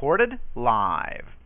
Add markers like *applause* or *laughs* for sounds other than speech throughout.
recorded live.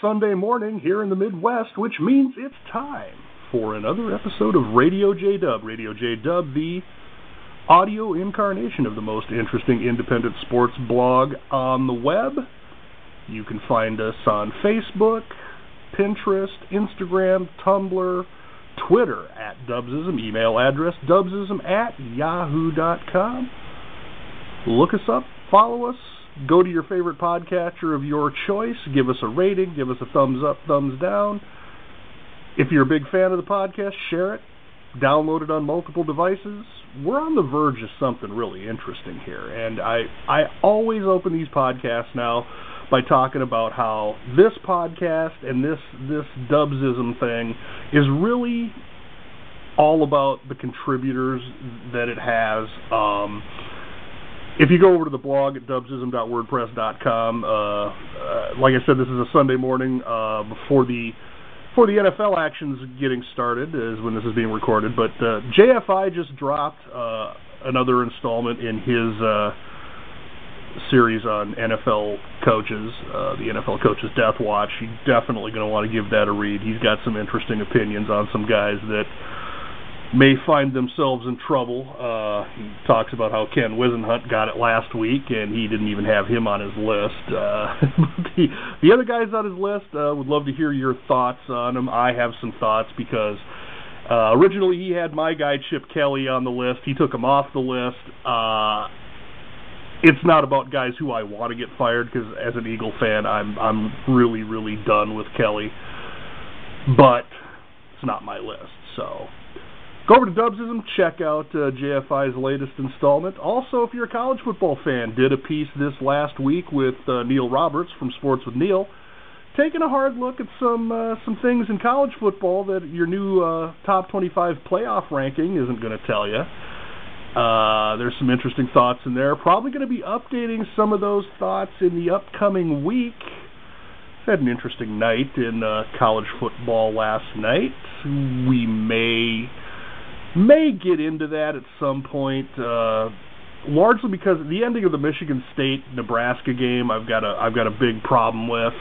Sunday morning here in the Midwest, which means it's time for another episode of Radio J Dub. Radio J Dub, the audio incarnation of the most interesting independent sports blog on the web. You can find us on Facebook, Pinterest, Instagram, Tumblr, Twitter at Dubsism, email address dubsism at yahoo.com. Look us up, follow us, go to your favorite podcatcher of your choice, give us a rating, give us a thumbs up, thumbs down. If you're a big fan of the podcast, share it, download it on multiple devices. We're on the verge of something really interesting here, and I I always open these podcasts now by talking about how this podcast and this this Dubsism thing is really all about the contributors that it has. Um, if you go over to the blog at dubsism.wordpress.com, uh, uh, like I said, this is a Sunday morning uh, before the before the NFL action's getting started, is when this is being recorded. But uh, JFI just dropped another installment in his series on NFL coaches, uh, the NFL Coaches Death Watch. You're definitely going to want to give that a read. He's got some interesting opinions on some guys that may find themselves in trouble. Uh, he talks about how Ken Whisenhunt got it last week, and he didn't even have him on his list. Uh, *laughs* the, the other guys on his list, uh, would love to hear your thoughts on them. I have some thoughts because uh, originally he had my guy Chip Kelly on the list. He took him off the list. Uh, it's not about guys who I want to get fired because as an Eagle fan, I'm I'm really really done with Kelly. But it's not my list, so Go over to Dubsism, check out uh, JFI's latest installment. Also, if you're a college football fan, did a piece this last week with uh, Neil Roberts from Sports with Neil, taking a hard look at some uh, some things in college football that your new uh, top 25 playoff ranking isn't going to tell you. Uh, there's some interesting thoughts in there. Probably going to be updating some of those thoughts in the upcoming week. Had an interesting night in uh, college football last night. We may may get into that at some point. Uh, largely because the ending of the Michigan State Nebraska game, I've got a I've got a big problem with.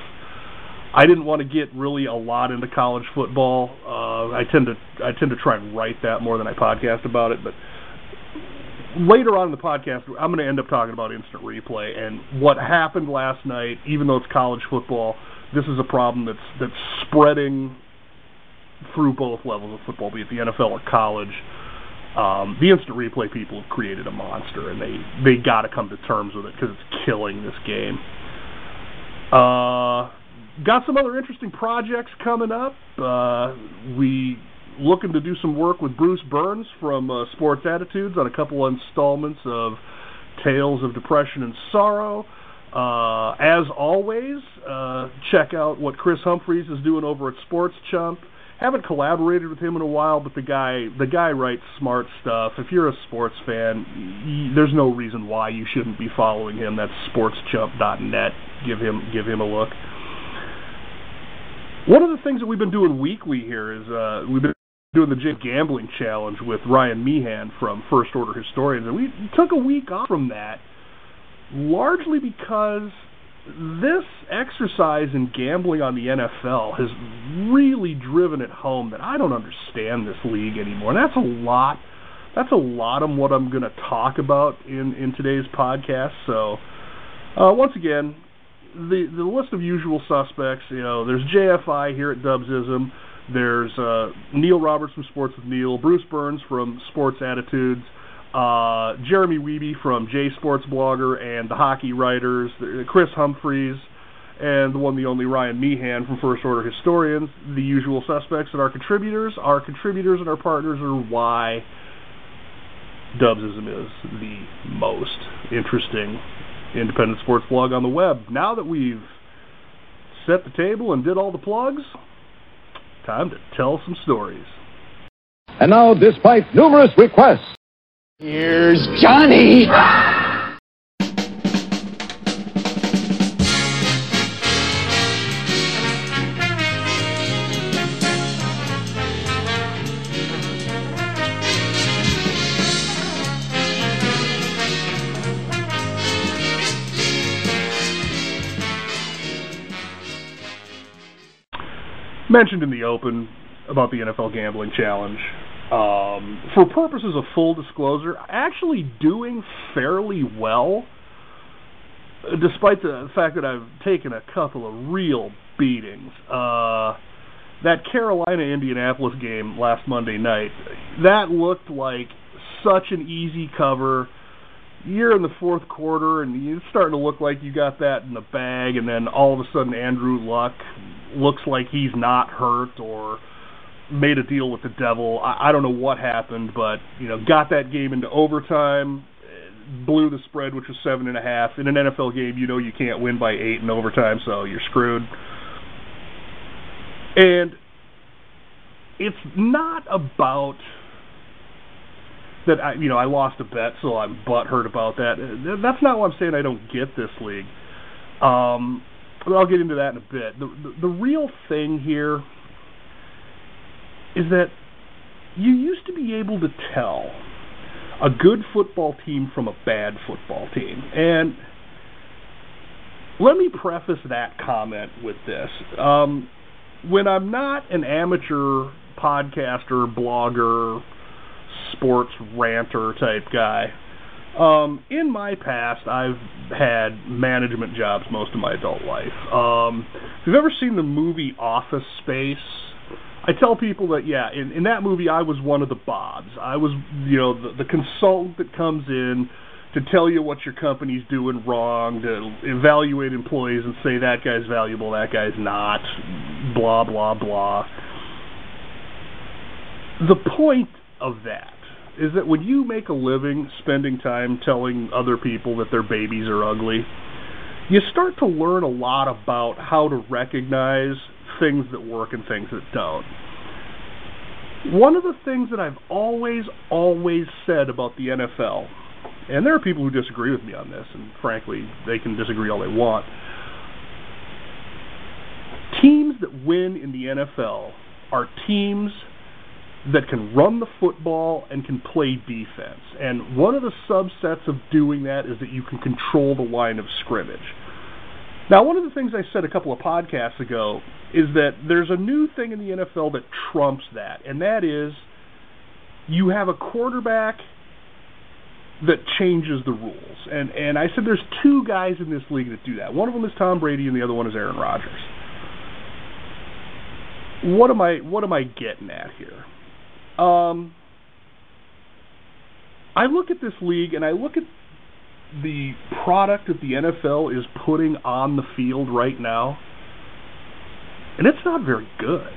I didn't want to get really a lot into college football. Uh, I tend to I tend to try and write that more than I podcast about it, but later on in the podcast, I'm going to end up talking about instant replay and what happened last night. Even though it's college football, this is a problem that's that's spreading through both levels of football, be it the NFL or college. Um, the instant replay people have created a monster, and they they got to come to terms with it because it's killing this game. Uh, got some other interesting projects coming up. Uh, we looking to do some work with Bruce Burns from uh, Sports Attitudes on a couple installments of Tales of Depression and Sorrow. Uh, as always, uh, check out what Chris Humphreys is doing over at Sports Chump. Haven't collaborated with him in a while, but the guy the guy writes smart stuff. If you're a sports fan, there's no reason why you shouldn't be following him. That's sportschump.net. Give him give him a look. One of the things that we've been doing weekly here is uh, we've been doing the J Dub Gambling Challenge with Ryan Meehan from First Order Historians, and we took a week off from that largely because this exercise in gambling on the NFL has really driven it home that I don't understand this league anymore. And that's a lot. That's a lot of what I'm going to talk about in in today's podcast. So, uh, once again, the the list of usual suspects. You know, there's JFI here at Dubsism. There's uh, Neil Roberts from Sports with Neil, Bruce Burns from Sports Attitudes, uh, Jeremy Wiebe from J Sports Blogger and the Hockey Writers, Chris Humphreys, and the one, the only Ryan Meehan from First Order Historians, the usual suspects and our contributors. Our contributors and our partners are why Dubsism is the most interesting independent sports blog on the web. Now that we've set the table and did all the plugs, time to tell some stories. And now, despite numerous requests, Here's Johnny. mentioned in the open about the NFL gambling challenge. Um, for purposes of full disclosure, actually doing fairly well, despite the fact that I've taken a couple of real beatings. Uh, that Carolina Indianapolis game last Monday night, that looked like such an easy cover. You're in the fourth quarter, and it's starting to look like you got that in the bag, and then all of a sudden Andrew Luck looks like he's not hurt or made a deal with the devil. I, I don't know what happened, but you know, got that game into overtime, blew the spread, which was seven and a half. In an NFL game, you know you can't win by eight in overtime, so you're screwed. And it's not about that I, you know, I lost a bet, so I'm butthurt about that. That's not why I'm saying I don't get this league. Um, but I'll get into that in a bit. The, the, the real thing here is that you used to be able to tell a good football team from a bad football team. And let me preface that comment with this. Um, when I'm not an amateur podcaster, blogger, sports ranter type guy, um, in my past, I've had management jobs most of my adult life. Um, if you've ever seen the movie Office Space, I tell people that yeah, in, in that movie I was one of the Bobs. I was you know the, the consultant that comes in to tell you what your company's doing wrong, to evaluate employees and say that guy's valuable, that guy's not, blah blah blah. The point of that is that when you make a living spending time telling other people that their babies are ugly, you start to learn a lot about how to recognize things that work and things that don't. One of the things that I've always, always said about the NFL, and there are people who disagree with me on this, and frankly, they can disagree all they want. Teams that win in the NFL are teams that can run the football and can play defense. And one of the subsets of doing that is that you can control the line of scrimmage. Now, one of the things I said a couple of podcasts ago is that there's a new thing in the NFL that trumps that, and that is you have a quarterback that changes the rules. And and I said there's two guys in this league that do that. One of them is Tom Brady and the other one is Aaron Rodgers. What am I what am I getting at here? Um, I look at this league and I look at the product that the NFL is putting on the field right now, and it's not very good.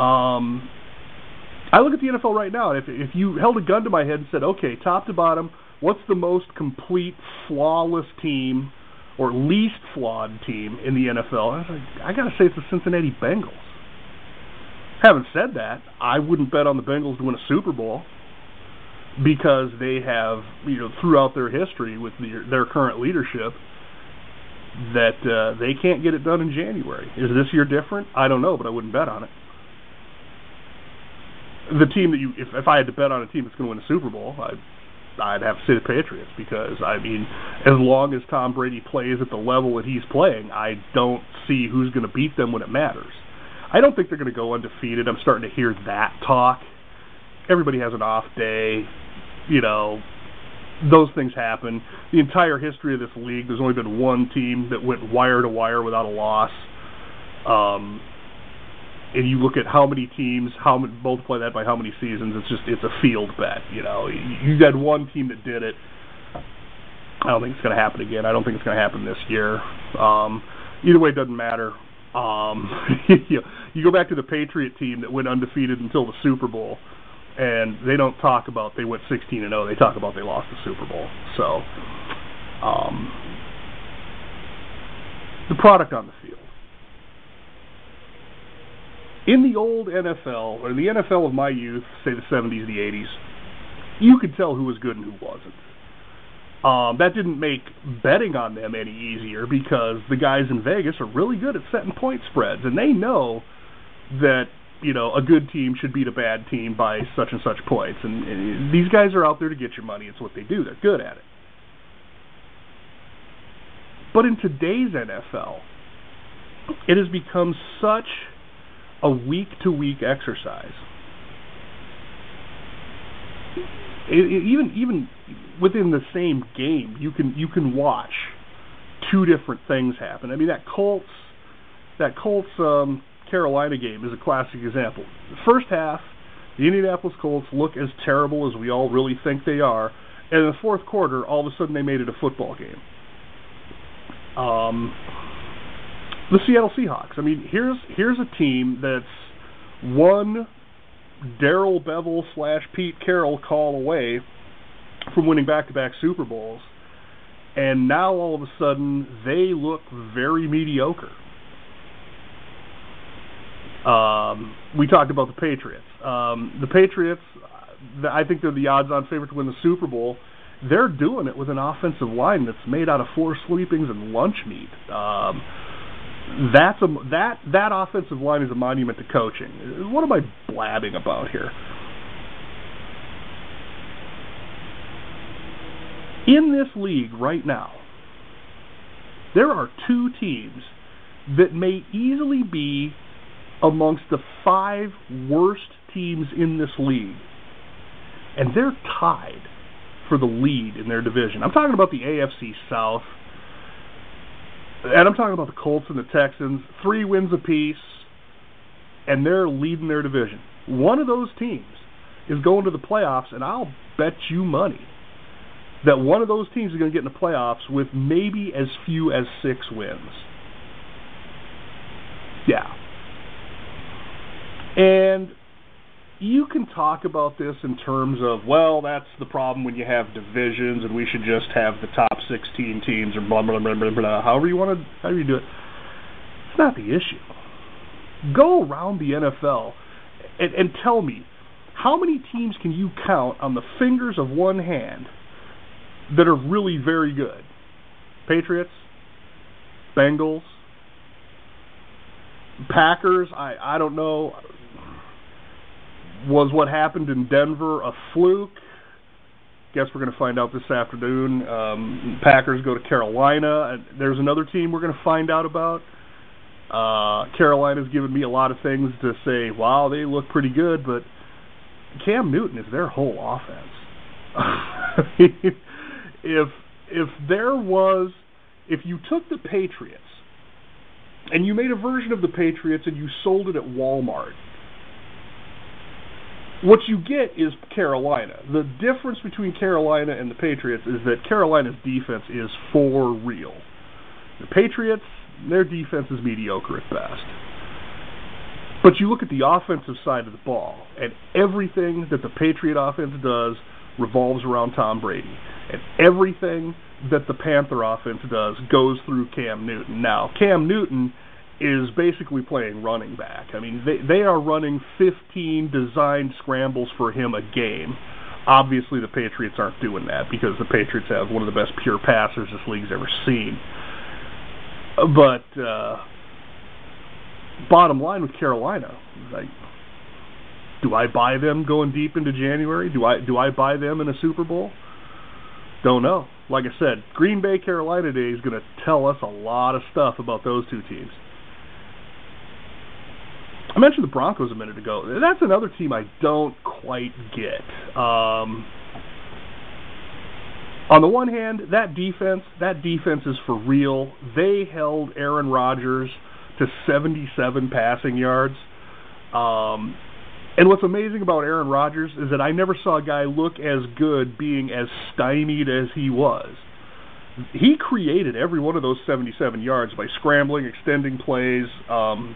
Um, I look at the NFL right now, and if if you held a gun to my head and said, "Okay, top to bottom, what's the most complete, flawless team or least flawed team in the NFL?" I, like, I got to say it's the Cincinnati Bengals. Having said that, I wouldn't bet on the Bengals to win a Super Bowl because they have, you know, throughout their history with the, their current leadership, that uh, they can't get it done in January. Is this year different? I don't know, but I wouldn't bet on it. The team that you, if, if I had to bet on a team that's going to win a Super Bowl, I'd, I'd have to say the Patriots because I mean, as long as Tom Brady plays at the level that he's playing, I don't see who's going to beat them when it matters. I don't think they're going to go undefeated. I'm starting to hear that talk. Everybody has an off day. You know, those things happen. The entire history of this league, there's only been one team that went wire to wire without a loss. Um, and you look at how many teams, how many, multiply that by how many seasons, it's just it's a field bet. You know, you, had one team that did it. I don't think it's going to happen again. I don't think it's going to happen this year. Um, either way, it doesn't matter. Um, *laughs* you, you go back to the Patriot team that went undefeated until the Super Bowl, and they don't talk about they went 16 and 0. They talk about they lost the Super Bowl. So, um, the product on the field. In the old NFL, or the NFL of my youth, say the 70s, the 80s, you could tell who was good and who wasn't. Um, that didn't make betting on them any easier because the guys in Vegas are really good at setting point spreads, and they know that you know a good team should beat a bad team by such and such points. And, and these guys are out there to get your money. It's what they do. They're good at it. But in today's NFL, it has become such a week to week exercise. It, it, even even within the same game, you can you can watch two different things happen. I mean that Colts that Colts um, Carolina game is a classic example. The first half, the Indianapolis Colts look as terrible as we all really think they are, and in the fourth quarter, all of a sudden they made it a football game. Um, the Seattle Seahawks. I mean, here's here's a team that's one Darrell Bevell slash Pete Carroll call away from winning back-to-back Super Bowls, and now all of a sudden they look very mediocre. Um, we talked about the Patriots. Um, the Patriots, I think they're the odds-on favorite to win the Super Bowl. They're doing it with an offensive line that's made out of four sleepings and lunch meat. Um, that's a that that offensive line is a monument to coaching. What am I blabbing about here? In this league right now, there are two teams that may easily be amongst the five worst teams in this league. And they're tied for the lead in their division. I'm talking about the AFC South. And I'm talking about the Colts and the Texans. Three wins apiece, and they're leading their division. One of those teams is going to the playoffs, and I'll bet you money that one of those teams is going to get in the playoffs with maybe as few as six wins. Yeah. And you can talk about this in terms of, well, that's the problem when you have divisions and we should just have the top 16 teams or blah, blah, blah, blah, blah. However you want to, however you do it. It's not the issue. Go around the NFL and, and tell me, how many teams can you count on the fingers of one hand that are really very good? Patriots, Bengals, Packers, I, I don't know was what happened in Denver a fluke? Guess we're going to find out this afternoon. Um, Packers go to Carolina. There's another team we're going to find out about. Uh, Carolina's given me a lot of things to say. Wow, they look pretty good, but Cam Newton is their whole offense. *laughs* if if there was, if you took the Patriots and you made a version of the Patriots and you sold it at Walmart what you get is Carolina. The difference between Carolina and the Patriots is that Carolina's defense is for real. The Patriots, their defense is mediocre at best. But you look at the offensive side of the ball, and everything that the Patriot offense does revolves around Tom Brady. And everything that the Panther offense does goes through Cam Newton. Now, Cam Newton is basically playing running back. I mean, they they are running 15 designed scrambles for him a game. Obviously, the Patriots aren't doing that because the Patriots have one of the best pure passers this league's ever seen. But uh, bottom line with Carolina, like, do I buy them going deep into January? Do I do I buy them in a Super Bowl? Don't know. Like I said, Green Bay Carolina Day is going to tell us a lot of stuff about those two teams. I mentioned the Broncos a minute ago. That's another team I don't quite get. Um, on the one hand, that defense, that defense is for real. They held Aaron Rodgers to 77 passing yards. Um, and what's amazing about Aaron Rodgers is that I never saw a guy look as good being as stymied as he was. he created every one of those 77 yards by scrambling, extending plays, um,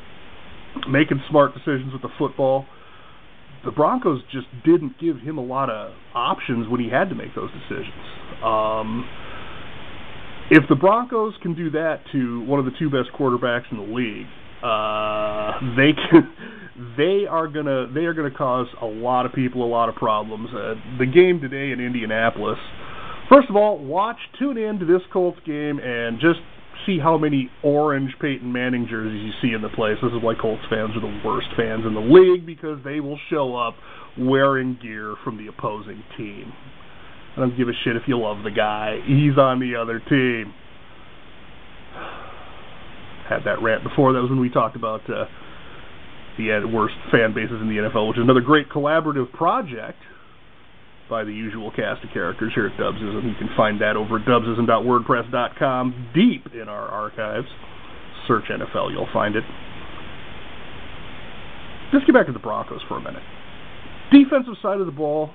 making smart decisions with the football. The Broncos just didn't give him a lot of options when he had to make those decisions. Um, if the Broncos can do that to one of the two best quarterbacks in the league, uh, they can. *laughs* They are gonna. They are gonna cause a lot of people a lot of problems. Uh, the game today in Indianapolis. First of all, watch, tune in to this Colts game, and just see how many orange Peyton Manning jerseys you see in the place. This is why Colts fans are the worst fans in the league because they will show up wearing gear from the opposing team. I don't give a shit if you love the guy. He's on the other team. *sighs* Had that rant before. That was when we talked about uh, the uh, worst fan bases in the NFL, which is another great collaborative project by the usual cast of characters here at Dubsism. You can find that over at dubsism.wordpress.com, deep in our archives. Search NFL, you'll find it. Let's get back to the Broncos for a minute. Defensive side of the ball,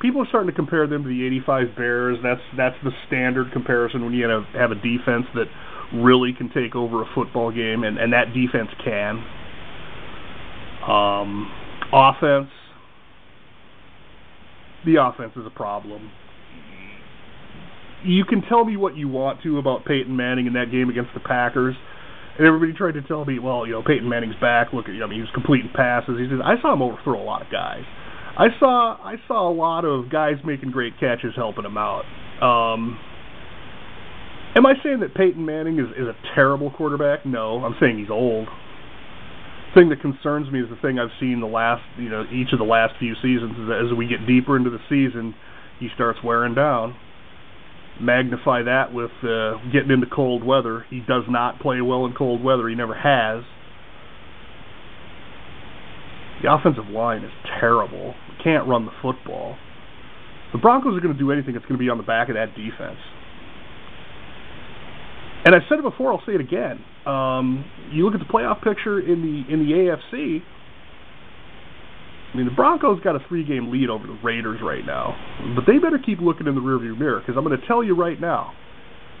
people are starting to compare them to the 85 Bears. That's that's the standard comparison when you have, have a defense that really can take over a football game, and, and that defense can. Um, offense, the offense is a problem. You can tell me what you want to about Peyton Manning in that game against the Packers. And everybody tried to tell me, well, you know, Peyton Manning's back. Look at, I mean, he was completing passes. He I saw him overthrow a lot of guys. I saw, I saw a lot of guys making great catches, helping him out. Um, am I saying that Peyton Manning is, is a terrible quarterback? No, I'm saying he's old. Thing that concerns me is the thing I've seen the last, you know, each of the last few seasons is that as we get deeper into the season, he starts wearing down. Magnify that with uh, getting into cold weather. He does not play well in cold weather. He never has. The offensive line is terrible. Can't run the football. The Broncos are going to do anything that's going to be on the back of that defense. And I said it before, I'll say it again. Um, you look at the playoff picture in the in the AFC. I mean, the Broncos got a three-game lead over the Raiders right now, but they better keep looking in the rearview mirror because I'm going to tell you right now,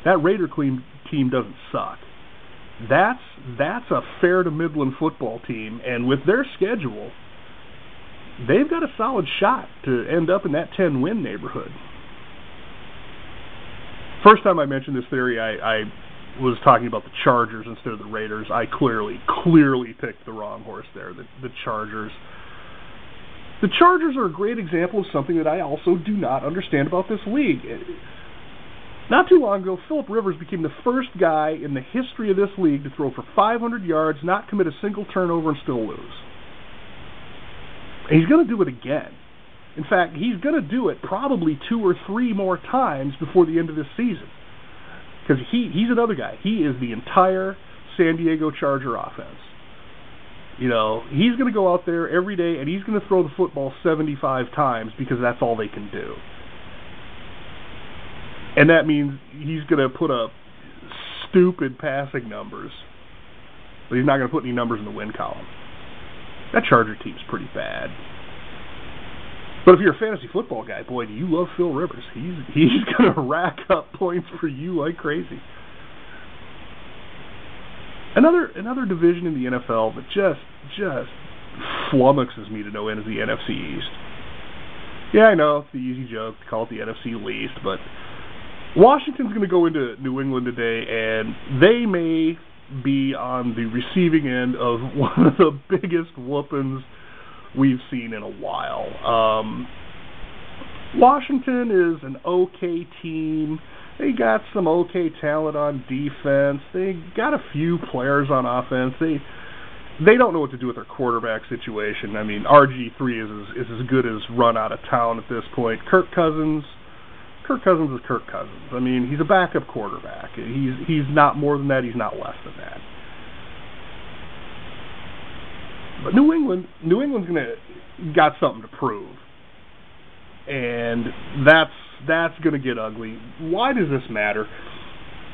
that Raider team team doesn't suck. That's that's a fair to Midland football team, and with their schedule, they've got a solid shot to end up in that 10-win neighborhood. First time I mentioned this theory, I, I was talking about the Chargers instead of the Raiders. I clearly, clearly picked the wrong horse there. The, the Chargers. The Chargers are a great example of something that I also do not understand about this league. Not too long ago, Philip Rivers became the first guy in the history of this league to throw for 500 yards, not commit a single turnover, and still lose. And he's going to do it again. In fact, he's going to do it probably two or three more times before the end of this season. Because he, he's another guy. He is the entire San Diego Charger offense. You know, he's going to go out there every day and he's going to throw the football 75 times because that's all they can do. And that means he's going to put up stupid passing numbers, but he's not going to put any numbers in the win column. That Charger team's pretty bad. But if you're a fantasy football guy, boy, do you love Phil Rivers. He's he's *laughs* going to rack up points for you like crazy. Another another division in the NFL that just just flummoxes me to no end is the NFC East. Yeah, I know it's the easy joke to call it the NFC least, but Washington's going to go into New England today, and they may be on the receiving end of *laughs* one of the biggest whoopings we've seen in a while. Um, Washington is an okay team. They got some okay talent on defense. They got a few players on offense. They they don't know what to do with their quarterback situation. I mean, RG three is as, is as good as run out of town at this point. Kirk Cousins, Kirk Cousins is Kirk Cousins. I mean, he's a backup quarterback. He's he's not more than that. He's not less than that. But New England, New England's gonna got something to prove, and that's that's gonna get ugly. Why does this matter?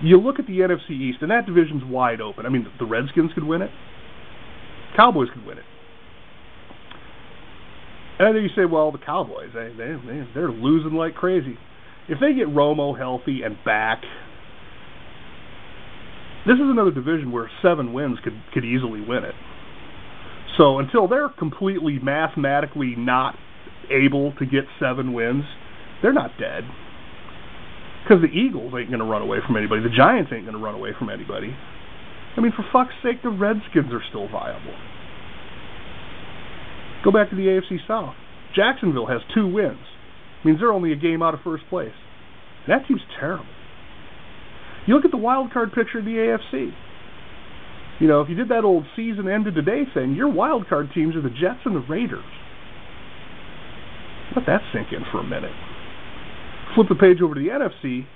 You look at the NFC East, and that division's wide open. I mean, the Redskins could win it. Cowboys could win it. And then you say, well, the Cowboys, they, they, they they're losing like crazy. if they get Romo healthy and back, this is another division where seven wins could could easily win it. So until they're completely mathematically not able to get seven wins, they're not dead. Because the Eagles ain't going to run away from anybody. The Giants ain't going to run away from anybody. I mean, for fuck's sake, the Redskins are still viable. Go back to the AFC South. Jacksonville has two wins. Means they're only a game out of first place. That team's terrible. You look at the wild card picture of the AFC. You know, if you did that old season end ended today thing, your wild card teams are the Jets and the Raiders. Let that sink in for a minute. Flip the page over to the NFC.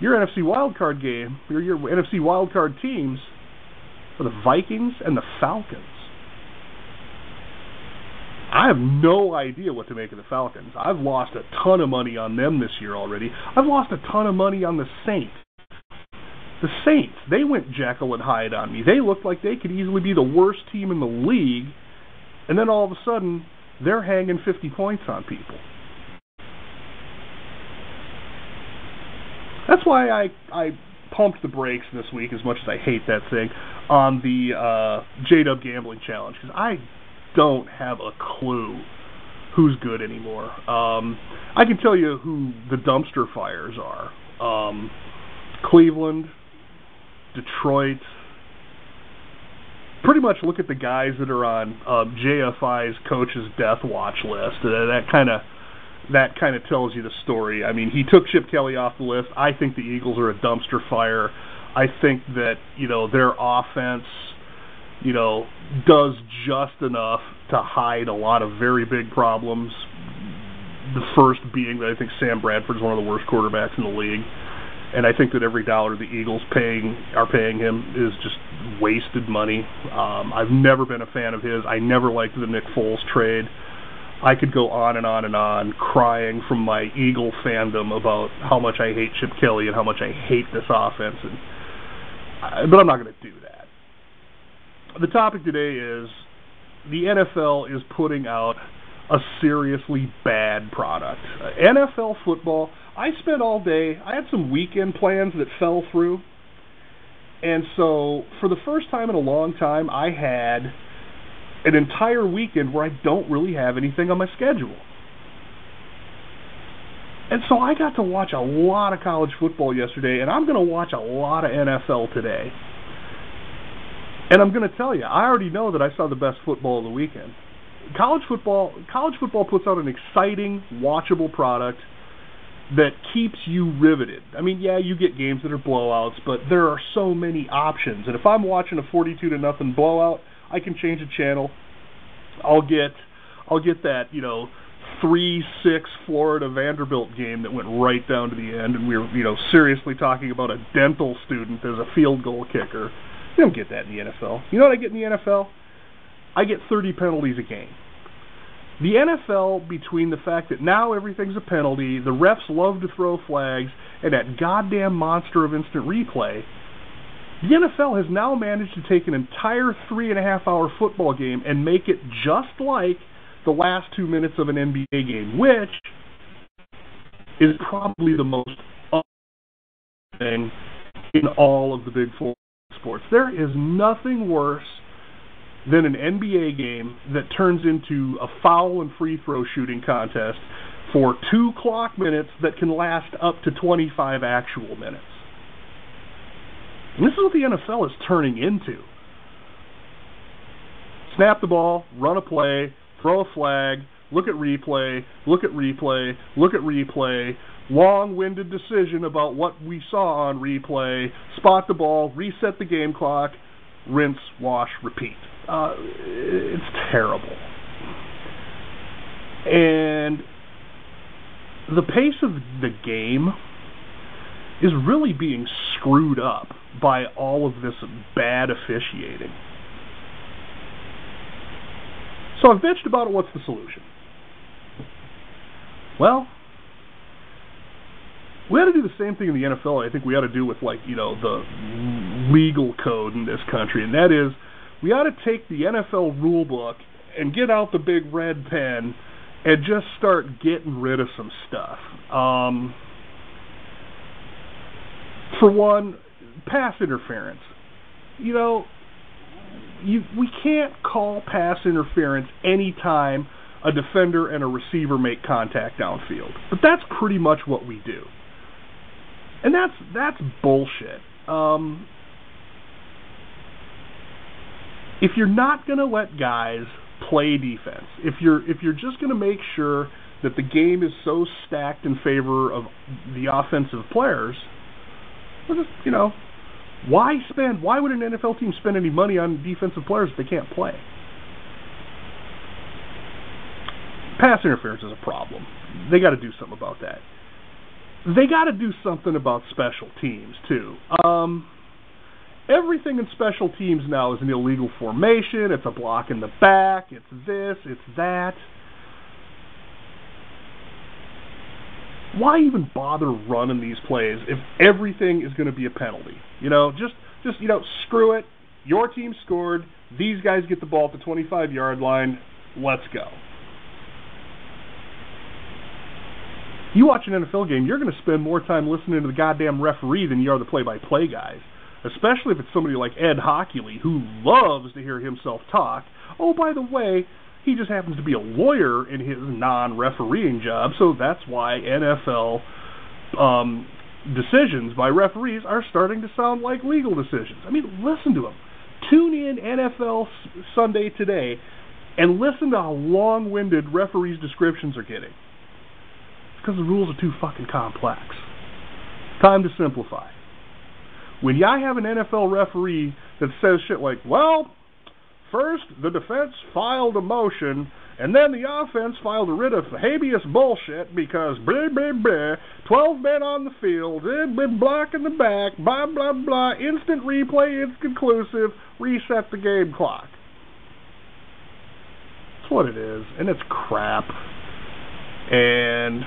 Your NFC wild card game, your, your NFC wild card teams are the Vikings and the Falcons. I have no idea what to make of the Falcons. I've lost a ton of money on them this year already. I've lost a ton of money on the Saints. The Saints, they went Jekyll and Hyde on me. They looked like they could easily be the worst team in the league, and then all of a sudden, they're hanging 50 points on people. That's why I I pumped the brakes this week, as much as I hate that thing, on the uh, J Dub Gambling Challenge because I don't have a clue who's good anymore. Um, I can tell you who the dumpster fires are: um, Cleveland, Detroit. Pretty much look at the guys that are on um, JFI's coach's death watch list. Uh, that kind of that kind of tells you the story. I mean, he took Chip Kelly off the list. I think the Eagles are a dumpster fire. I think that you know their offense, you know, does just enough to hide a lot of very big problems. The first being that I think Sam Bradford's one of the worst quarterbacks in the league, and I think that every dollar the Eagles paying are paying him is just wasted money. Um, I've never been a fan of his. I never liked the Nick Foles trade. I could go on and on and on crying from my Eagle fandom about how much I hate Chip Kelly and how much I hate this offense and uh, but I'm not going to do that. The topic today is the NFL is putting out a seriously bad product. Uh, NFL football, I spent all day, I had some weekend plans that fell through. And so, for the first time in a long time, I had an entire weekend where I don't really have anything on my schedule. And so I got to watch a lot of college football yesterday, and I'm going to watch a lot of NFL today. And I'm going to tell you, I already know that I saw the best football of the weekend. College football, college football puts out an exciting, watchable product that keeps you riveted. I mean, yeah, you get games that are blowouts, but there are so many options. And if I'm watching a 42 to nothing blowout, I can change the channel. I'll get I'll get that, you know, three six Florida Vanderbilt game that went right down to the end and we were, you know, seriously talking about a dental student as a field goal kicker. You don't get that in the NFL. You know what I get in the NFL? I get 30 penalties a game. The NFL, between the fact that now everything's a penalty, the refs love to throw flags, and that goddamn monster of instant replay, the NFL has now managed to take an entire three and a half hour football game and make it just like the last two minutes of an NBA game, which is probably the most thing in all of the big four sports. There is nothing worse than an NBA game that turns into a foul and free throw shooting contest for two clock minutes that can last up to 25 actual minutes. And this is what the NFL is turning into. Snap the ball, run a play, throw a flag, look at replay, look at replay, look at replay, long-winded decision about what we saw on replay, spot the ball, reset the game clock, rinse, wash, repeat. Uh, it's terrible. And the pace of the game is really being screwed up by all of this bad officiating. So I've bitched about it. What's the solution? Well, we ought to do the same thing in the NFL. I think we ought to do with like you know the legal code in this country, and that is we ought to take the NFL rule book and get out the big red pen and just start getting rid of some stuff. Um, for one, pass interference. You know, you we can't call pass interference anytime a defender and a receiver make contact downfield. But that's pretty much what we do. And that's that's bullshit. Um, if you're not going to let guys play defense, if you're if you're just going to make sure that the game is so stacked in favor of the offensive players, well, just you know, why spend? Why would an NFL team spend any money on defensive players if they can't play? Pass interference is a problem. They got to do something about that. They got to do something about special teams too. Um, everything in special teams now is an illegal formation. It's a block in the back. It's this. It's that. Why even bother running these plays if everything is going to be a penalty? You know, just just you know, screw it. Your team scored. These guys get the ball at the 25 yard line. Let's go. You watch an NFL game, you're going to spend more time listening to the goddamn referee than you are the play-by-play guys. Especially if it's somebody like Ed Hochuli, who loves to hear himself talk. Oh, by the way, he just happens to be a lawyer in his non-refereeing job, so that's why NFL um, decisions by referees are starting to sound like legal decisions. I mean, listen to him. Tune in NFL Sunday today and listen to how long-winded referees' descriptions are getting because the rules are too fucking complex. Time to simplify. When you have an NFL referee that says shit like, well, first the defense filed a motion, and then the offense filed a writ of habeas bullshit because blah, blah, blah, 12 men on the field, eh, they've been blocking the back, blah, blah, blah, instant replay, it's conclusive, reset the game clock. That's what it is, and it's crap. And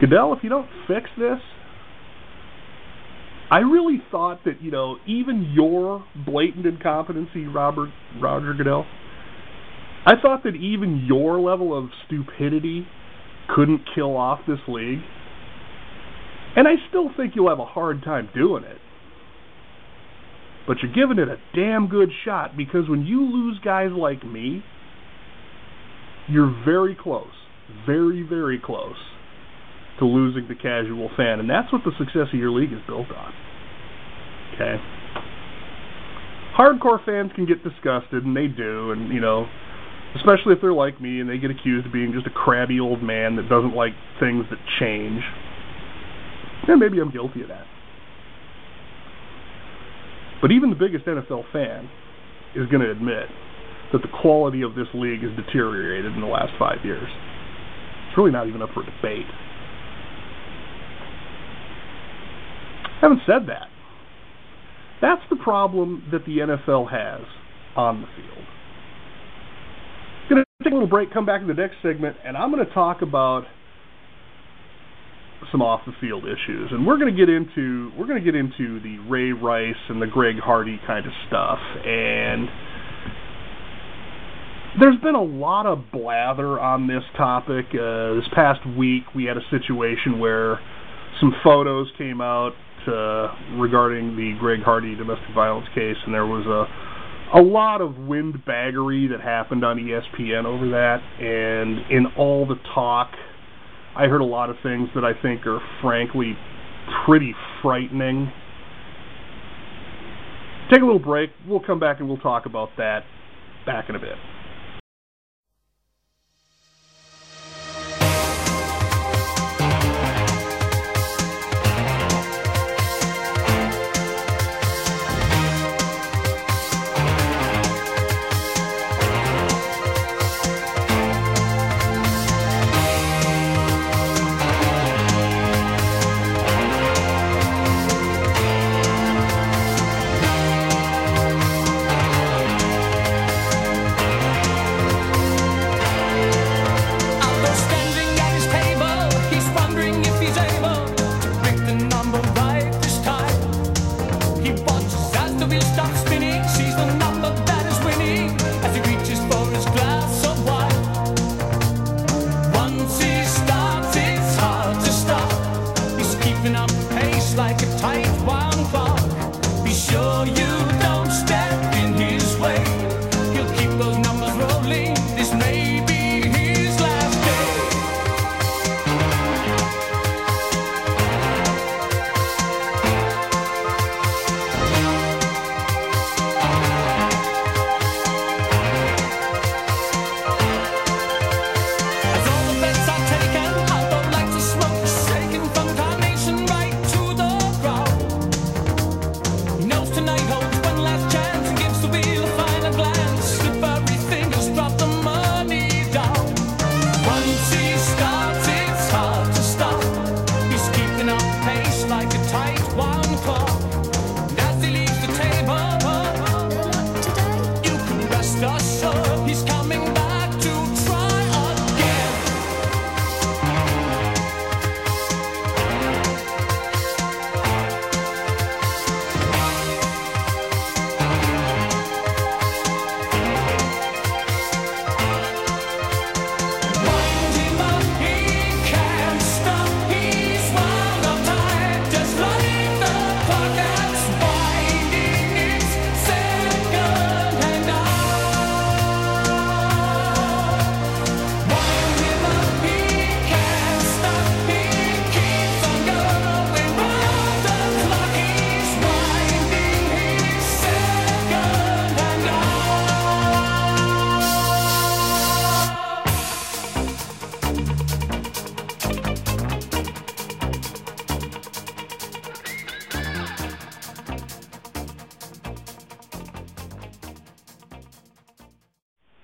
Goodell, if you don't fix this, I really thought that you know even your blatant incompetency, Robert Roger Goodell. I thought that even your level of stupidity couldn't kill off this league, and I still think you'll have a hard time doing it. But you're giving it a damn good shot because when you lose guys like me, you're very close, very very close to losing the casual fan, and that's what the success of your league is built on. Okay. Hardcore fans can get disgusted, and they do, and you know, especially if they're like me and they get accused of being just a crabby old man that doesn't like things that change. And maybe I'm guilty of that. But even the biggest NFL fan is going to admit that the quality of this league has deteriorated in the last five years. It's really not even up for debate. Having said that, that's the problem that the NFL has on the field. Going to take a little break, come back in the next segment, and I'm going to talk about some off the field issues, and we're going to get into we're going to get into the Ray Rice and the Greg Hardy kind of stuff, and there's been a lot of blather on this topic. Uh, this past week, we had a situation where some photos came out Uh, regarding the Greg Hardy domestic violence case, and there was a a lot of windbaggery that happened on ESPN over that, and in all the talk, I heard a lot of things that I think are frankly pretty frightening. Take a little break. We'll come back and we'll talk about that back in a bit.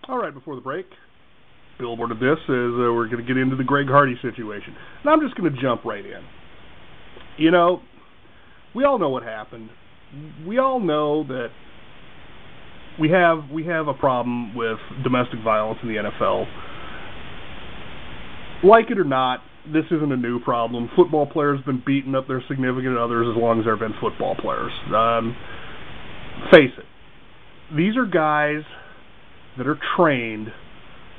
All right, before the break, billboard of this is uh, we're going to get into the Greg Hardy situation. And I'm just going to jump right in. You know, we all know what happened. We all know that we have we have a problem with domestic violence in the NFL. Like it or not, this isn't a new problem. Football players have been beating up their significant others as long as they've been football players. Um, face it, these are guys that are trained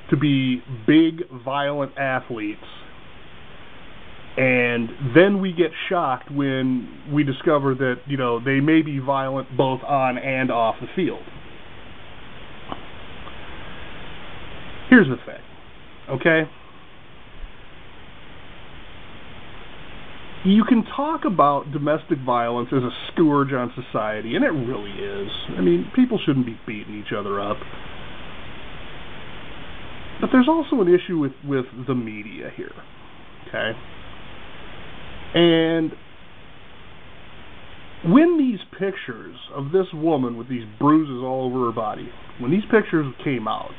to be big, violent athletes. And then we get shocked when we discover that, you know, they may be violent both on and off the field. Here's the thing, okay? You can talk about domestic violence as a scourge on society, and it really is. I mean, people shouldn't be beating each other up. But there's also an issue with, with the media here. Okay? And when these pictures of this woman with these bruises all over her body, when these pictures came out,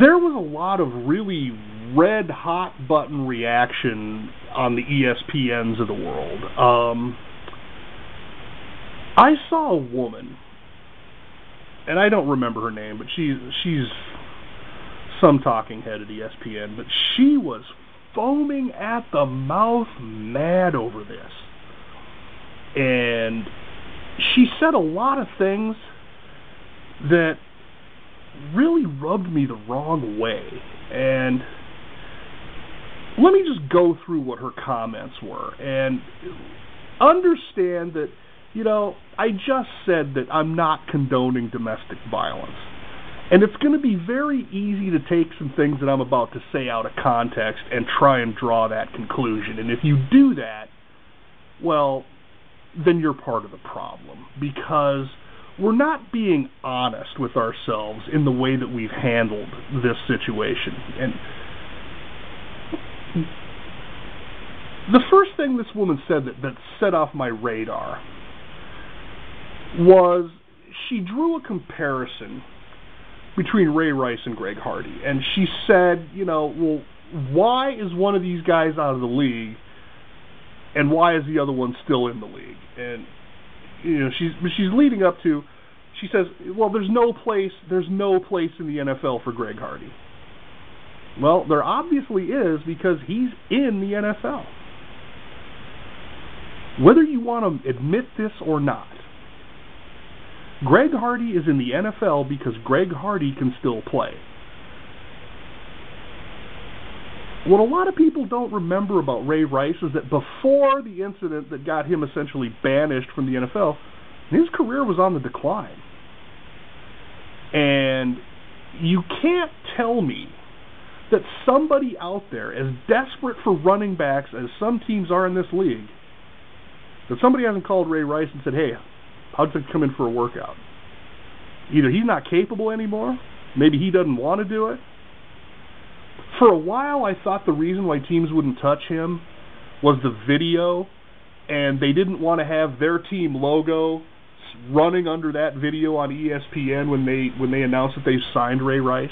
there was a lot of really red hot button reaction on the ESPNs of the world. Um, I saw a woman and I don't remember her name, but she's she's some talking head at ESPN, but she was foaming at the mouth mad over this. And she said a lot of things that really rubbed me the wrong way. And let me just go through what her comments were and understand that you know, I just said that I'm not condoning domestic violence. And it's going to be very easy to take some things that I'm about to say out of context and try and draw that conclusion. And if you do that, well, then you're part of the problem because we're not being honest with ourselves in the way that we've handled this situation. And the first thing this woman said that, that set off my radar was she drew a comparison between Ray Rice and Greg Hardy. And she said, you know, well, why is one of these guys out of the league and why is the other one still in the league? And you know, she's she's leading up to she says, well, there's no place there's no place in the NFL for Greg Hardy. Well, there obviously is because he's in the NFL. Whether you want to admit this or not, Greg Hardy is in the NFL because Greg Hardy can still play. What a lot of people don't remember about Ray Rice is that before the incident that got him essentially banished from the NFL, his career was on the decline. And you can't tell me that somebody out there, as desperate for running backs as some teams are in this league, that somebody hasn't called Ray Rice and said, hey, you come in for a workout? Either he's not capable anymore, maybe he doesn't want to do it. For a while, I thought the reason why teams wouldn't touch him was the video, and they didn't want to have their team logo running under that video on ESPN when they when they announced that they signed Ray Rice.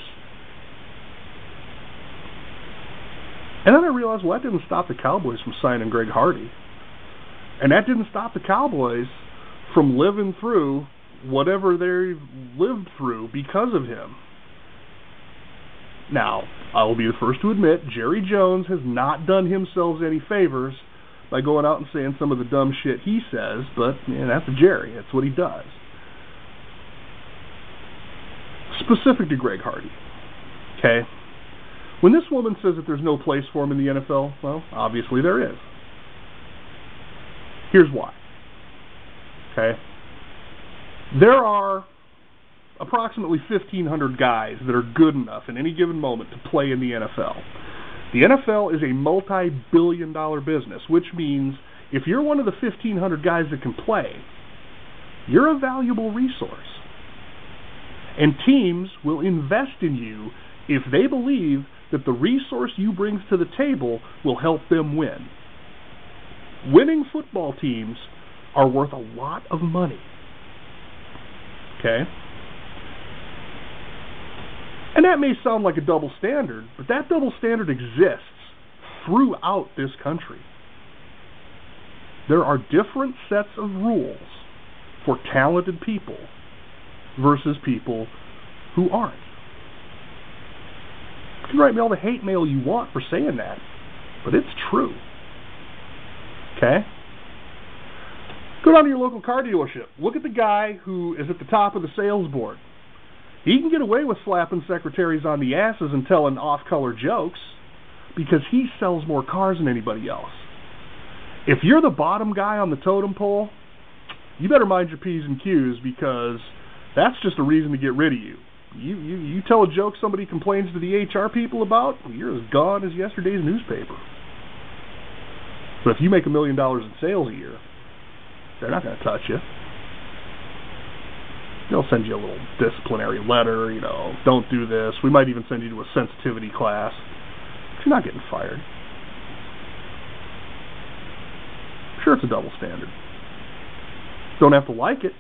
And then I realized, well, that didn't stop the Cowboys from signing Greg Hardy. And that didn't stop the Cowboys from living through whatever they lived through because of him. Now, I will be the first to admit Jerry Jones has not done himself any favors by going out and saying some of the dumb shit he says, but yeah, that's Jerry. That's what he does. Specific to Greg Hardy. Okay? When this woman says that there's no place for him in the NFL, well, obviously there is. Here's why. Okay? There are approximately 1,500 guys that are good enough in any given moment to play in the NFL. The NFL is a multi billion dollar business, which means if you're one of the 1,500 guys that can play, you're a valuable resource. And teams will invest in you if they believe that the resource you bring to the table will help them win. Winning football teams are worth a lot of money. Okay? And that may sound like a double standard, but that double standard exists throughout this country. There are different sets of rules for talented people versus people who aren't. You can write me all the hate mail you want for saying that, but it's true. Okay? Go down to your local car dealership. Look at the guy who is at the top of the sales board. He can get away with slapping secretaries on the asses and telling off-color jokes because he sells more cars than anybody else. If you're the bottom guy on the totem pole, you better mind your P's and Q's because that's just a reason to get rid of you. You you, you tell a joke somebody complains to the HR people about, you're as gone as yesterday's newspaper. But if you make a million dollars in sales a year, they're not going to touch you. They'll send you a little disciplinary letter, you know, don't do this. We might even send you to a sensitivity class. You're not getting fired. Sure, it's a double standard. Don't have to like it.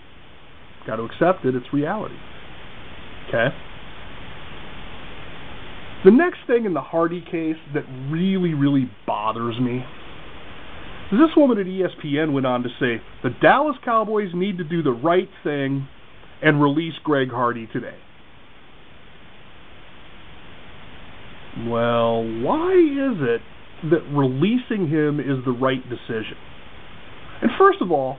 Got to accept it. It's reality. Okay? The next thing in the Hardy case that really, really bothers me this woman at ESPN went on to say the Dallas Cowboys need to do the right thing and release Greg Hardy today. Well, why is it that releasing him is the right decision? And first of all,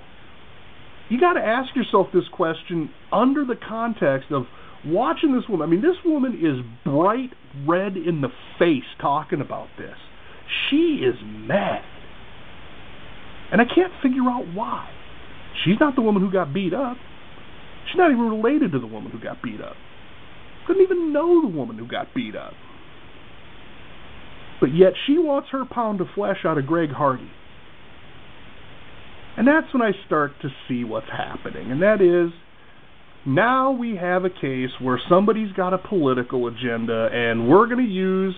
you got to ask yourself this question under the context of watching this woman. I mean, this woman is bright red in the face talking about this. She is mad. And I can't figure out why. She's not the woman who got beat up. She's not even related to the woman who got beat up. Couldn't even know the woman who got beat up. But yet she wants her pound of flesh out of Greg Hardy. And that's when I start to see what's happening. And that is now we have a case where somebody's got a political agenda and we're going to use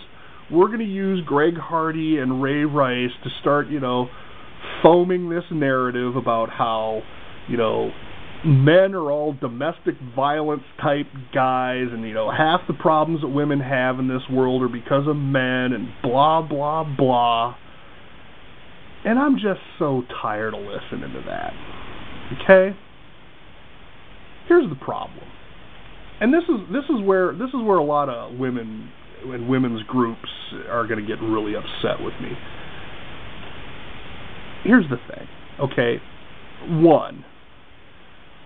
we're going to use Greg Hardy and Ray Rice to start, you know, foaming this narrative about how, you know, men are all domestic violence type guys and you know half the problems that women have in this world are because of men and blah blah blah. And I'm just so tired of listening to that. Okay? Here's the problem. And this is this is where this is where a lot of women and women's groups are going to get really upset with me here's the thing okay one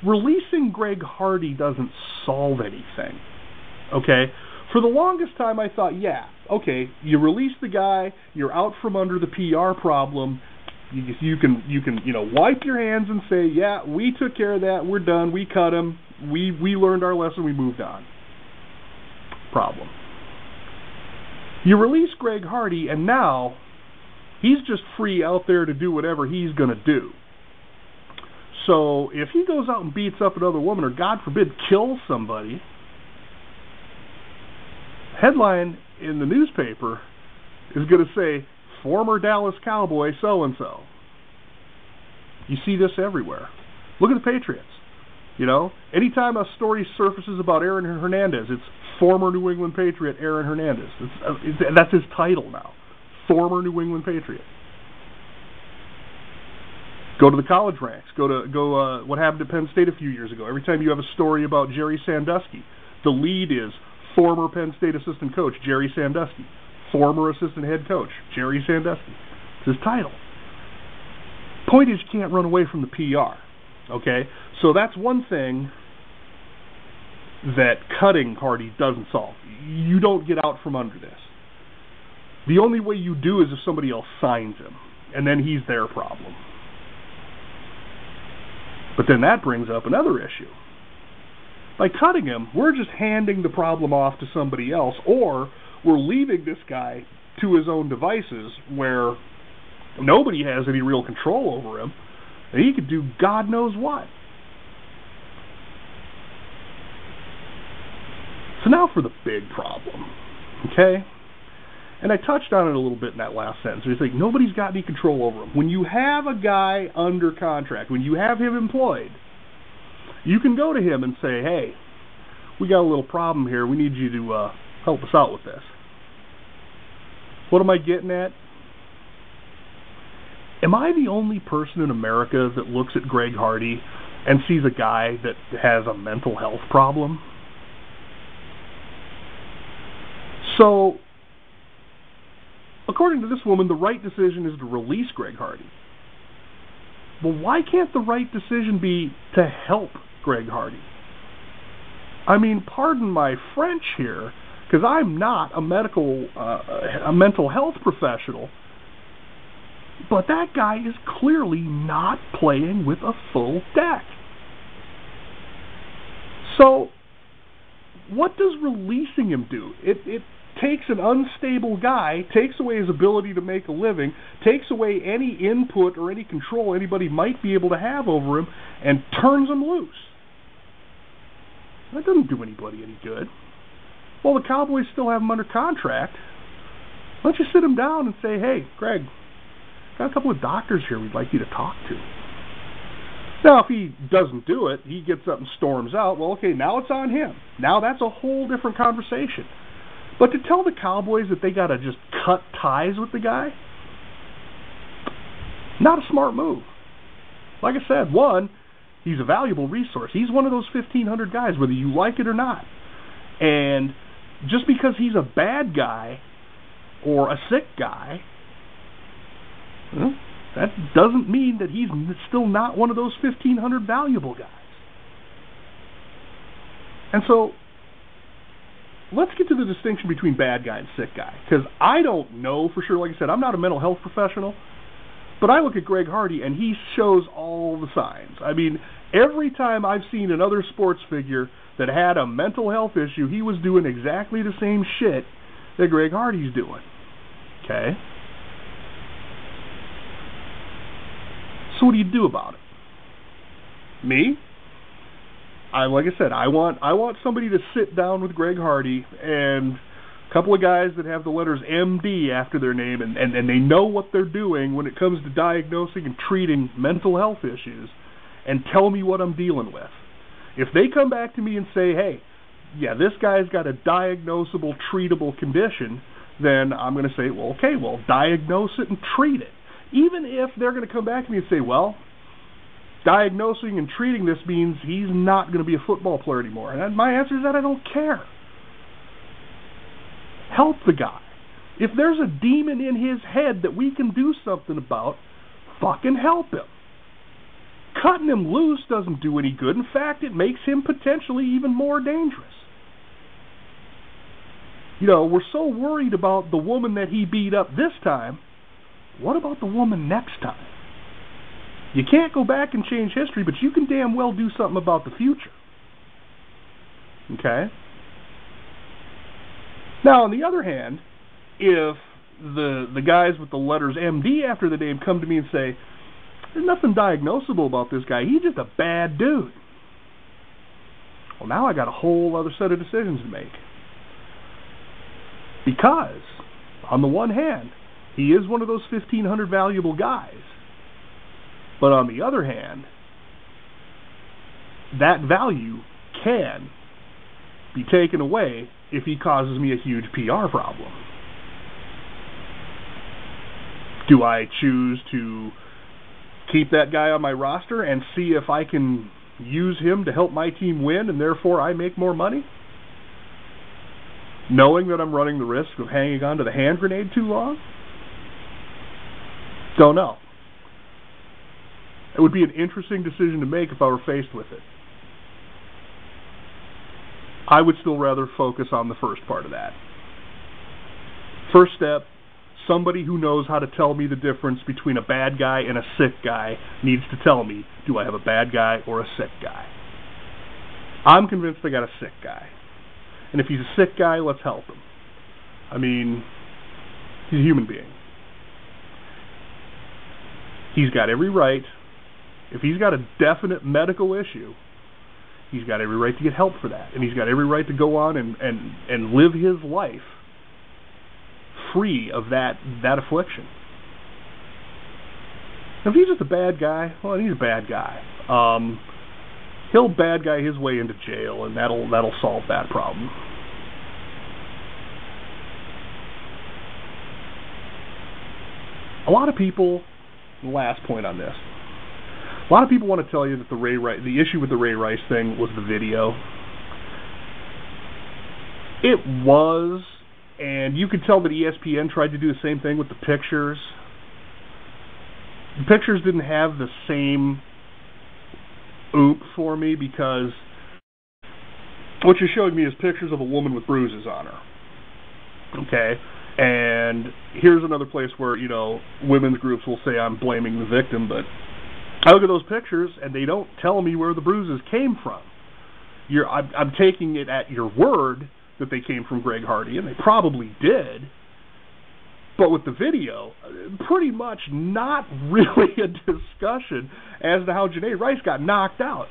releasing Greg Hardy doesn't solve anything. Okay? For the longest time, I thought, yeah, okay, you release the guy, you're out from under the PR problem. You, you can you can you know wipe your hands and say, yeah, we took care of that. We're done. We cut him. We we learned our lesson. We moved on. Problem. You release Greg Hardy, and now he's just free out there to do whatever he's going to do. So if he goes out and beats up another woman, or God forbid, kills somebody, headline in the newspaper is going to say former Dallas Cowboy so and so. You see this everywhere. Look at the Patriots. You know, anytime a story surfaces about Aaron Hernandez, it's former New England Patriot Aaron Hernandez. It's, uh, it's, that's his title now. Former New England Patriot. Go to the college ranks. Go to go. Uh, what happened at Penn State a few years ago? Every time you have a story about Jerry Sandusky, the lead is former Penn State assistant coach Jerry Sandusky, former assistant head coach Jerry Sandusky. It's his title. Point is, you can't run away from the PR. Okay, so that's one thing that cutting Hardy doesn't solve. You don't get out from under this. The only way you do is if somebody else signs him, and then he's their problem. But then that brings up another issue. By cutting him, we're just handing the problem off to somebody else, or we're leaving this guy to his own devices where nobody has any real control over him, and he could do God knows what. So now for the big problem, okay? And I touched on it a little bit in that last sentence. It's like nobody's got any control over him. When you have a guy under contract, when you have him employed, you can go to him and say, "Hey, we got a little problem here. We need you to uh, help us out with this." What am I getting at? Am I the only person in America that looks at Greg Hardy and sees a guy that has a mental health problem? So, according to this woman, the right decision is to release Greg Hardy. Well, why can't the right decision be to help Greg Hardy? I mean, pardon my French here, because I'm not a medical, uh, a mental health professional, but that guy is clearly not playing with a full deck. So, what does releasing him do? It it takes an unstable guy, takes away his ability to make a living, takes away any input or any control anybody might be able to have over him, and turns him loose. That doesn't do anybody any good. Well, the Cowboys still have him under contract. Why don't you sit him down and say, hey, Greg, got a couple of doctors here we'd like you to talk to. Now, if he doesn't do it, he gets up and storms out. Well, okay, now it's on him. Now that's a whole different conversation. But to tell the Cowboys that they got to just cut ties with the guy, not a smart move. Like I said, one, he's a valuable resource. He's one of those 1,500 guys, whether you like it or not. And just because he's a bad guy or a sick guy, well, that doesn't mean that he's still not one of those 1,500 valuable guys. And so, let's get to the distinction between bad guy and sick guy. Because I don't know for sure. Like I said, I'm not a mental health professional. But I look at Greg Hardy and he shows all the signs. I mean, every time I've seen another sports figure that had a mental health issue, he was doing exactly the same shit that Greg Hardy's doing. Okay? So what do you do about it? Me? I like I said, I want I want somebody to sit down with Greg Hardy and a couple of guys that have the letters MD after their name and, and, and they know what they're doing when it comes to diagnosing and treating mental health issues and tell me what I'm dealing with. If they come back to me and say, Hey, yeah, this guy's got a diagnosable, treatable condition, then I'm going to say, well, okay, well, diagnose it and treat it. Even if they're going to come back to me and say, well, diagnosing and treating this means he's not going to be a football player anymore. And my answer is that I don't care. Help the guy. If there's a demon in his head that we can do something about, fucking help him. Cutting him loose doesn't do any good. In fact, it makes him potentially even more dangerous. You know, we're so worried about the woman that he beat up this time. What about the woman next time? You can't go back and change history, but you can damn well do something about the future. Okay? Now, on the other hand, if the the guys with the letters MD after the name come to me and say, "There's nothing diagnosable about this guy. He's just a bad dude." Well, now I got a whole other set of decisions to make. Because, on the one hand, he is one of those 1,500 valuable guys. But on the other hand, that value can be taken away if he causes me a huge PR problem. Do I choose to keep that guy on my roster and see if I can use him to help my team win and therefore I make more money? Knowing that I'm running the risk of hanging on to the hand grenade too long? Don't know. It would be an interesting decision to make if I were faced with it. I would still rather focus on the first part of that. First step somebody who knows how to tell me the difference between a bad guy and a sick guy needs to tell me do I have a bad guy or a sick guy? I'm convinced I got a sick guy. And if he's a sick guy, let's help him. I mean, he's a human being. He's got every right. If he's got a definite medical issue, he's got every right to get help for that. And he's got every right to go on and, and, and live his life free of that that affliction. Now, If he's just a bad guy, well, he's a bad guy. Um, he'll bad guy his way into jail, and that'll that'll solve that problem. A lot of people. Last point on this. A lot of people want to tell you that the Ray Rice, the issue with the Ray Rice thing was the video. It was, and you could tell that ESPN tried to do the same thing with the pictures. The pictures didn't have the same oop for me because what you're showing me is pictures of a woman with bruises on her. Okay? And here's another place where, you know, women's groups will say I'm blaming the victim, but I look at those pictures and they don't tell me where the bruises came from. You're, I'm, I'm taking it at your word that they came from Greg Hardy, and they probably did. But with the video, pretty much not *laughs* really a discussion as to how Janae Rice got knocked out.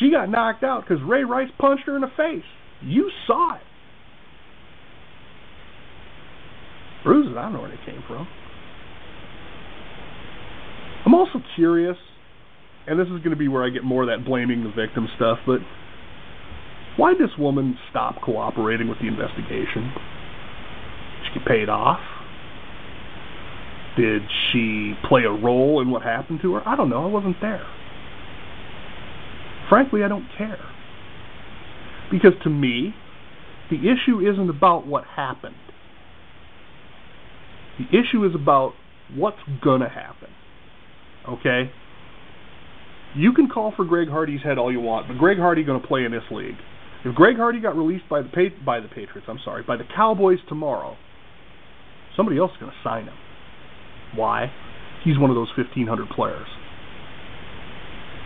She got knocked out because Ray Rice punched her in the face. You saw it. Bruises, I don't know where they came from. I'm also curious, and this is going to be where I get more of that blaming the victim stuff, but why did this woman stop cooperating with the investigation? Did she get paid off? Did she play a role in what happened to her? I don't know. I wasn't there. Frankly, I don't care. Because to me, the issue isn't about what happened. The issue is about what's gonna happen. Okay? You can call for Greg Hardy's head all you want, but Greg Hardy going to play in this league. If Greg Hardy got released by the pa- by the Patriots, I'm sorry, by the Cowboys tomorrow, somebody else is going to sign him. Why? He's one of those 1,500 players.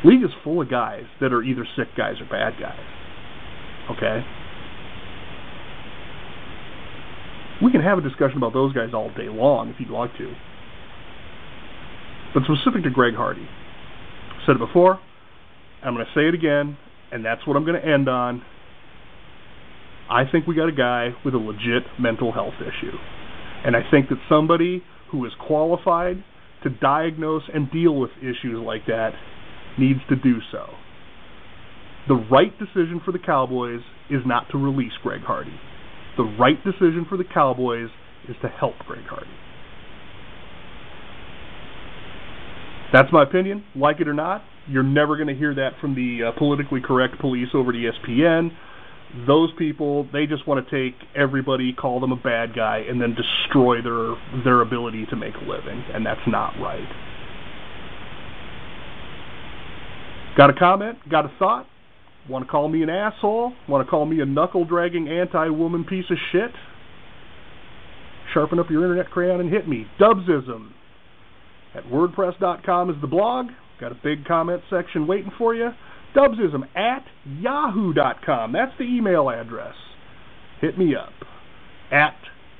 League is full of guys that are either sick guys or bad guys. Okay? We can have a discussion about those guys all day long if you'd like to. But specific to Greg Hardy, said it before, I'm going to say it again, and that's what I'm going to end on. I think we got a guy with a legit mental health issue. And I think that somebody who is qualified to diagnose and deal with issues like that needs to do so. The right decision for the Cowboys is not to release Greg Hardy. The right decision for the Cowboys is to help Greg Hardy. That's my opinion. Like it or not, you're never going to hear that from the uh, politically correct police over at ESPN. Those people, they just want to take everybody, call them a bad guy, and then destroy their their ability to make a living, and that's not right. Got a comment? Got a thought? Want to call me an asshole? Want to call me a knuckle dragging anti woman piece of shit? sharpen up your internet crayon and hit me. Dubsism at wordpress.com is the blog. Got a big comment section waiting for you. Dubsism at yahoo.com. That's the email address. Hit me up. At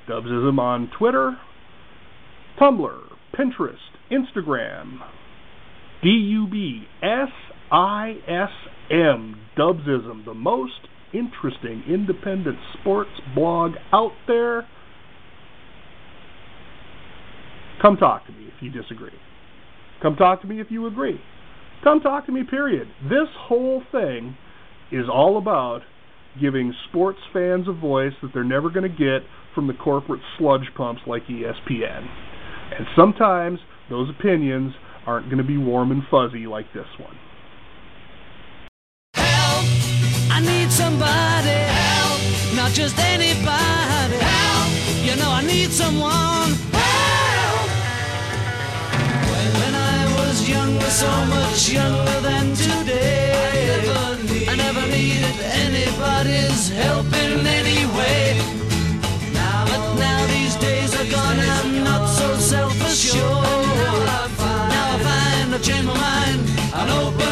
Dubsism on Twitter, Tumblr, Pinterest, Instagram. D U B S I S M. Dubsism, the most interesting independent sports blog out there. Come talk to me if you disagree. Come talk to me if you agree. Come talk to me, period. This whole thing is all about giving sports fans a voice that they're never going to get from the corporate sludge pumps like ESPN. And sometimes those opinions aren't going to be warm and fuzzy like this one. Help! I need somebody. Help! Not just anybody. Help! You know I need someone. I younger, so much younger than today. I never, needed anybody's help in any way. But now these days are gone, I'm not so self-assured. Now I find I've changed my mind and open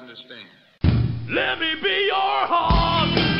understand. Let me be your heart.